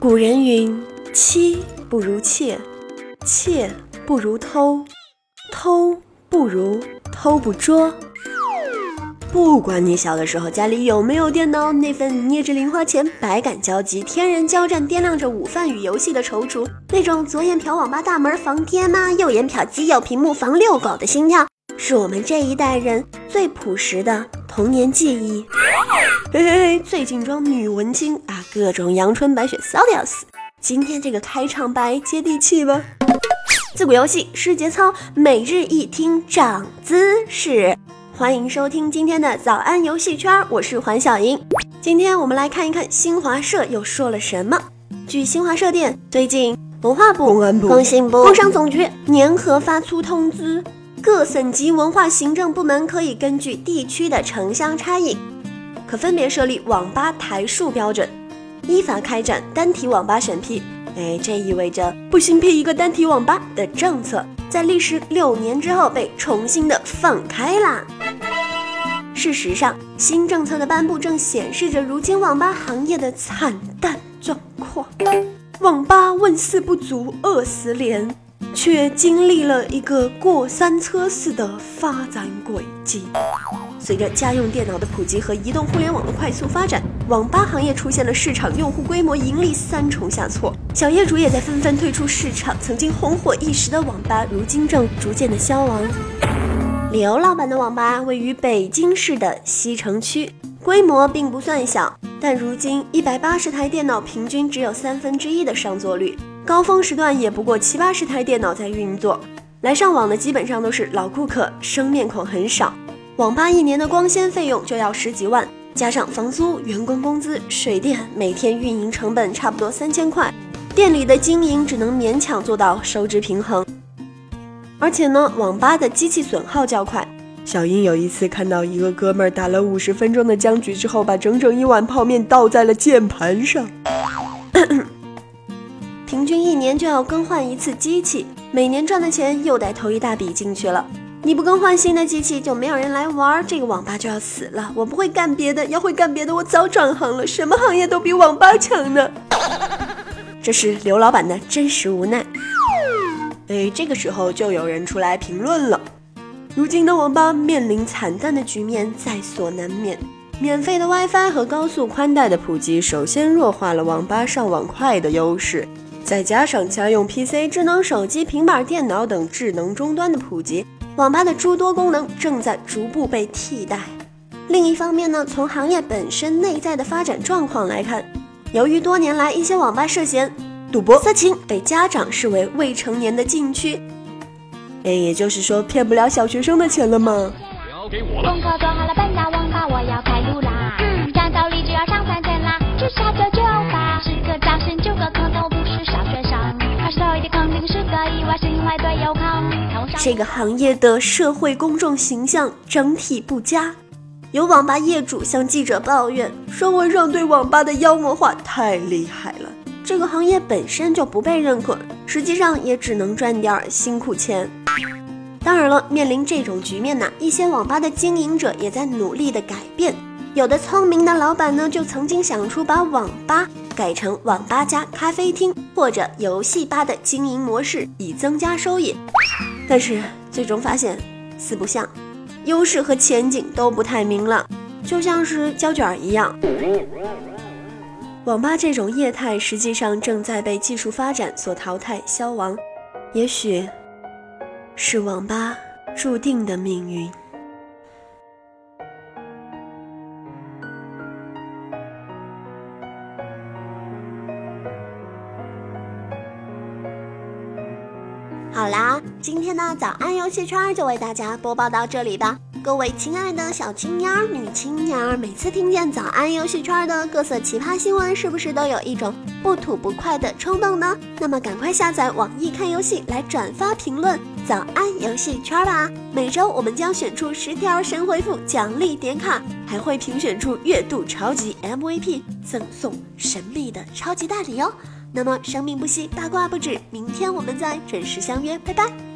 古人云：“妻不如妾，妾不如偷，偷不如偷不捉。”不管你小的时候家里有没有电脑，那份捏着零花钱、百感交集、天人交战、掂量着午饭与游戏的踌躇，那种左眼瞟网吧大门防爹妈，右眼瞟机友屏幕防遛狗的心跳，是我们这一代人最朴实的童年记忆。嘿嘿嘿，最近装女文青啊，各种阳春白雪骚的要死。今天这个开场白接地气吧？自古游戏是节操，每日一听长姿势。欢迎收听今天的早安游戏圈，我是环小莹。今天我们来看一看新华社又说了什么。据新华社电，最近文化部、公安部、工信部、工商总局联合发出通知，各省级文化行政部门可以根据地区的城乡差异，可分别设立网吧台数标准，依法开展单体网吧审批。哎，这意味着不新批一个单体网吧的政策，在历时六年之后被重新的放开啦。事实上，新政策的颁布正显示着如今网吧行业的惨淡状况。网吧问世不足二十年，却经历了一个过山车似的发展轨迹。随着家用电脑的普及和移动互联网的快速发展，网吧行业出现了市场、用户规模、盈利三重下挫，小业主也在纷纷退出市场。曾经红火一时的网吧，如今正逐渐的消亡。刘老板的网吧位于北京市的西城区，规模并不算小，但如今一百八十台电脑平均只有三分之一的上座率，高峰时段也不过七八十台电脑在运作。来上网的基本上都是老顾客，生面孔很少。网吧一年的光纤费用就要十几万，加上房租、员工工资、水电，每天运营成本差不多三千块，店里的经营只能勉强做到收支平衡。而且呢，网吧的机器损耗较快。小英有一次看到一个哥们儿打了五十分钟的僵局之后，把整整一碗泡面倒在了键盘上。平均一年就要更换一次机器，每年赚的钱又得投一大笔进去了。你不更换新的机器，就没有人来玩，这个网吧就要死了。我不会干别的，要会干别的，我早转行了。什么行业都比网吧强呢？这是刘老板的真实无奈。哎，这个时候就有人出来评论了。如今的网吧面临惨淡的局面在所难免。免费的 WiFi 和高速宽带的普及，首先弱化了网吧上网快的优势。再加上家用 PC、智能手机、平板电脑等智能终端的普及，网吧的诸多功能正在逐步被替代。另一方面呢，从行业本身内在的发展状况来看，由于多年来一些网吧涉嫌。赌博、色情被家长视为未成年的禁区，哎，也就是说骗不了小学生的钱了吗？交给我了。这个行业的社会公众形象整体不佳，有网吧业主向记者抱怨，社会上对网吧的妖魔化太厉害了。这个行业本身就不被认可，实际上也只能赚点辛苦钱。当然了，面临这种局面呢，一些网吧的经营者也在努力的改变。有的聪明的老板呢，就曾经想出把网吧改成网吧加咖啡厅或者游戏吧的经营模式，以增加收益。但是最终发现四不像，优势和前景都不太明朗，就像是胶卷一样。网吧这种业态实际上正在被技术发展所淘汰消亡，也许是网吧注定的命运。好啦，今天的早安游戏圈就为大家播报到这里吧。各位亲爱的小青鸟、女青鸟，每次听见早安游戏圈的各色奇葩新闻，是不是都有一种不吐不快的冲动呢？那么赶快下载网易看游戏来转发评论早安游戏圈吧！每周我们将选出十条神回复奖励点卡，还会评选出月度超级 MVP，赠送神秘的超级大礼哦！那么生命不息，八卦不止，明天我们再准时相约，拜拜。